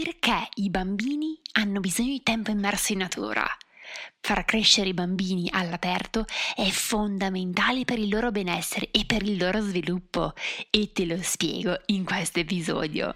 Perché i bambini hanno bisogno di tempo immerso in natura? Far crescere i bambini all'aperto è fondamentale per il loro benessere e per il loro sviluppo e te lo spiego in questo episodio.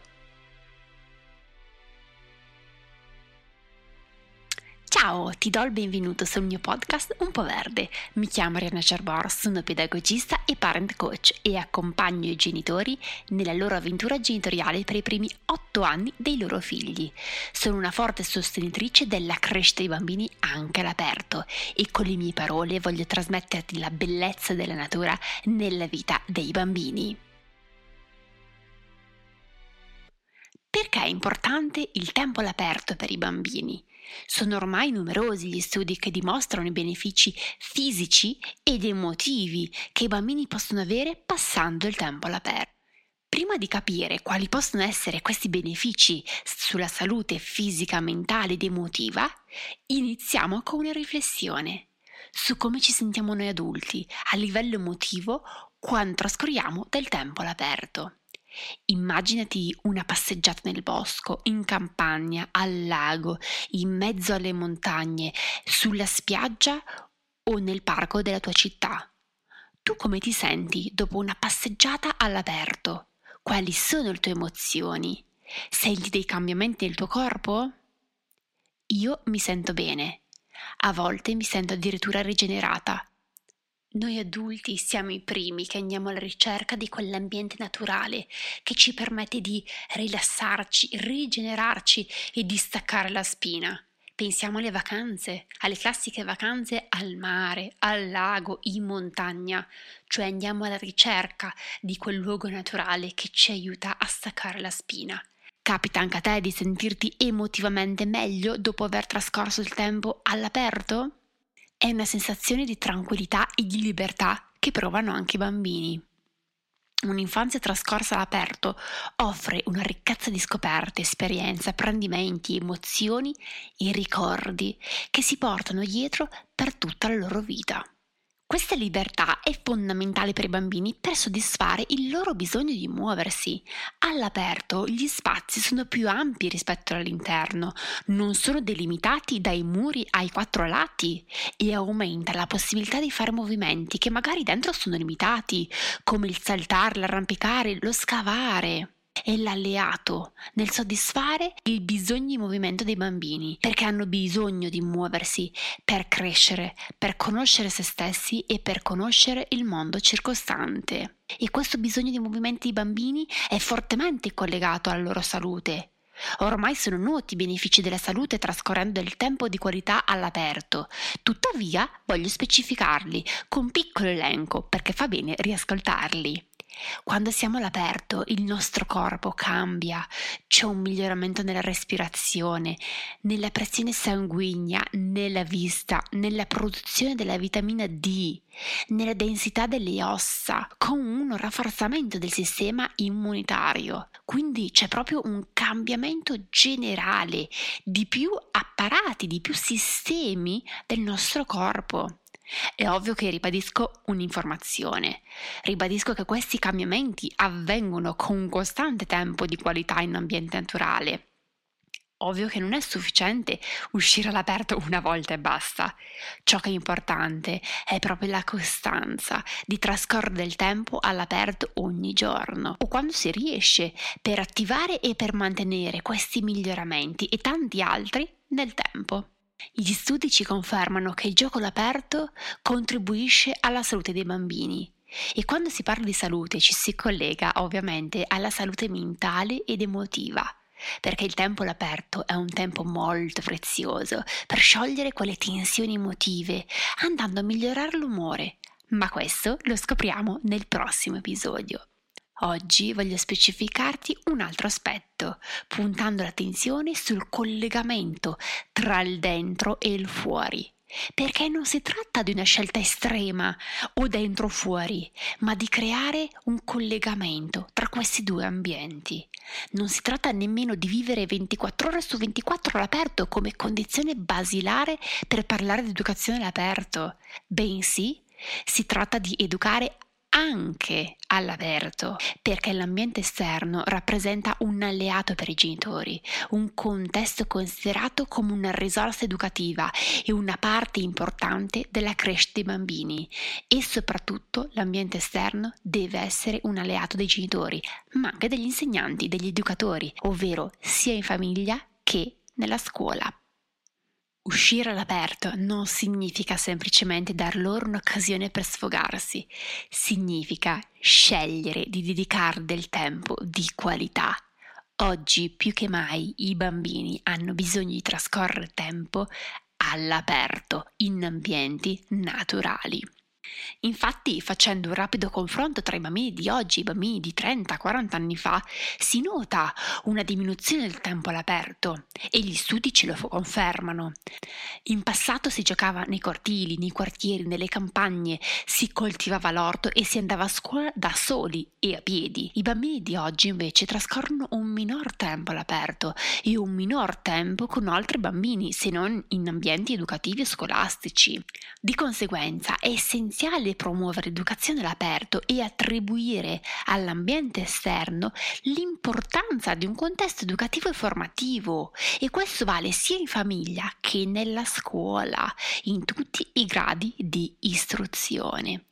Ciao, ti do il benvenuto sul mio podcast Un po' Verde. Mi chiamo Ariana Cerbor, sono pedagogista e parent coach e accompagno i genitori nella loro avventura genitoriale per i primi otto anni dei loro figli. Sono una forte sostenitrice della crescita dei bambini anche all'aperto e con le mie parole voglio trasmetterti la bellezza della natura nella vita dei bambini. Perché è importante il tempo all'aperto per i bambini? Sono ormai numerosi gli studi che dimostrano i benefici fisici ed emotivi che i bambini possono avere passando il tempo all'aperto. Prima di capire quali possono essere questi benefici sulla salute fisica, mentale ed emotiva, iniziamo con una riflessione su come ci sentiamo noi adulti a livello emotivo quando trascorriamo del tempo all'aperto. Immaginati una passeggiata nel bosco, in campagna, al lago, in mezzo alle montagne, sulla spiaggia o nel parco della tua città. Tu come ti senti dopo una passeggiata all'aperto? Quali sono le tue emozioni? Senti dei cambiamenti nel tuo corpo? Io mi sento bene. A volte mi sento addirittura rigenerata noi adulti siamo i primi che andiamo alla ricerca di quell'ambiente naturale che ci permette di rilassarci, rigenerarci e distaccare la spina. Pensiamo alle vacanze, alle classiche vacanze al mare, al lago, in montagna, cioè andiamo alla ricerca di quel luogo naturale che ci aiuta a staccare la spina. Capita anche a te di sentirti emotivamente meglio dopo aver trascorso il tempo all'aperto? È una sensazione di tranquillità e di libertà che provano anche i bambini. Un'infanzia trascorsa all'aperto offre una ricchezza di scoperte, esperienze, apprendimenti, emozioni e ricordi che si portano dietro per tutta la loro vita. Questa libertà è fondamentale per i bambini per soddisfare il loro bisogno di muoversi. All'aperto gli spazi sono più ampi rispetto all'interno, non sono delimitati dai muri ai quattro lati e aumenta la possibilità di fare movimenti che magari dentro sono limitati, come il saltare, l'arrampicare, lo scavare è l'alleato nel soddisfare il bisogno di movimento dei bambini, perché hanno bisogno di muoversi per crescere, per conoscere se stessi e per conoscere il mondo circostante. E questo bisogno di movimento dei bambini è fortemente collegato alla loro salute. Ormai sono noti i benefici della salute trascorrendo il tempo di qualità all'aperto, tuttavia voglio specificarli con piccolo elenco perché fa bene riascoltarli. Quando siamo all'aperto il nostro corpo cambia, c'è un miglioramento nella respirazione, nella pressione sanguigna, nella vista, nella produzione della vitamina D, nella densità delle ossa, con un rafforzamento del sistema immunitario. Quindi c'è proprio un cambiamento generale di più apparati, di più sistemi del nostro corpo. È ovvio che ribadisco un'informazione. Ribadisco che questi cambiamenti avvengono con un costante tempo di qualità in ambiente naturale. Ovvio che non è sufficiente uscire all'aperto una volta e basta. Ciò che è importante è proprio la costanza di trascorrere del tempo all'aperto ogni giorno o quando si riesce per attivare e per mantenere questi miglioramenti e tanti altri nel tempo. Gli studi ci confermano che il gioco all'aperto contribuisce alla salute dei bambini e quando si parla di salute ci si collega ovviamente alla salute mentale ed emotiva, perché il tempo all'aperto è un tempo molto prezioso per sciogliere quelle tensioni emotive, andando a migliorare l'umore. Ma questo lo scopriamo nel prossimo episodio. Oggi voglio specificarti un altro aspetto, puntando l'attenzione sul collegamento tra il dentro e il fuori. Perché non si tratta di una scelta estrema o dentro o fuori, ma di creare un collegamento tra questi due ambienti. Non si tratta nemmeno di vivere 24 ore su 24 all'aperto come condizione basilare per parlare di educazione all'aperto, bensì si tratta di educare anche all'aperto, perché l'ambiente esterno rappresenta un alleato per i genitori, un contesto considerato come una risorsa educativa e una parte importante della crescita dei bambini e soprattutto l'ambiente esterno deve essere un alleato dei genitori, ma anche degli insegnanti, degli educatori, ovvero sia in famiglia che nella scuola. Uscire all'aperto non significa semplicemente dar loro un'occasione per sfogarsi, significa scegliere di dedicare del tempo di qualità. Oggi più che mai i bambini hanno bisogno di trascorrere tempo all'aperto, in ambienti naturali. Infatti, facendo un rapido confronto tra i bambini di oggi e i bambini di 30-40 anni fa, si nota una diminuzione del tempo all'aperto e gli studi ce lo confermano. In passato si giocava nei cortili, nei quartieri, nelle campagne, si coltivava l'orto e si andava a scuola da soli e a piedi. I bambini di oggi invece trascorrono un minor tempo all'aperto e un minor tempo con altri bambini, se non in ambienti educativi e scolastici. Di conseguenza è essenziale promuovere l'educazione all'aperto e attribuire all'ambiente esterno l'importanza di un contesto educativo e formativo e questo vale sia in famiglia che nella scuola, in tutti i gradi di istruzione.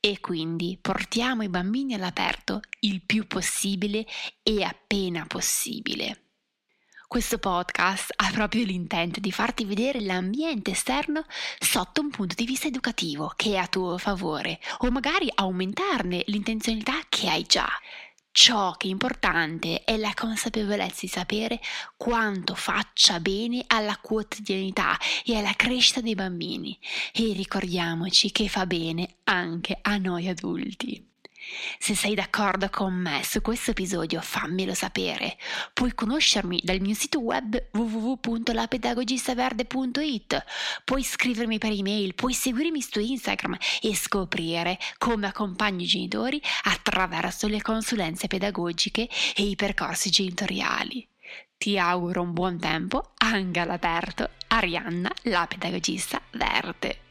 E quindi portiamo i bambini all'aperto il più possibile e appena possibile. Questo podcast ha proprio l'intento di farti vedere l'ambiente esterno sotto un punto di vista educativo che è a tuo favore o magari aumentarne l'intenzionalità che hai già. Ciò che è importante è la consapevolezza di sapere quanto faccia bene alla quotidianità e alla crescita dei bambini e ricordiamoci che fa bene anche a noi adulti. Se sei d'accordo con me su questo episodio fammelo sapere. Puoi conoscermi dal mio sito web www.lapedagogistaverde.it, puoi scrivermi per email, puoi seguirmi su Instagram e scoprire come accompagno i genitori attraverso le consulenze pedagogiche e i percorsi genitoriali. Ti auguro un buon tempo anche all'aperto. Arianna, la pedagogista verde.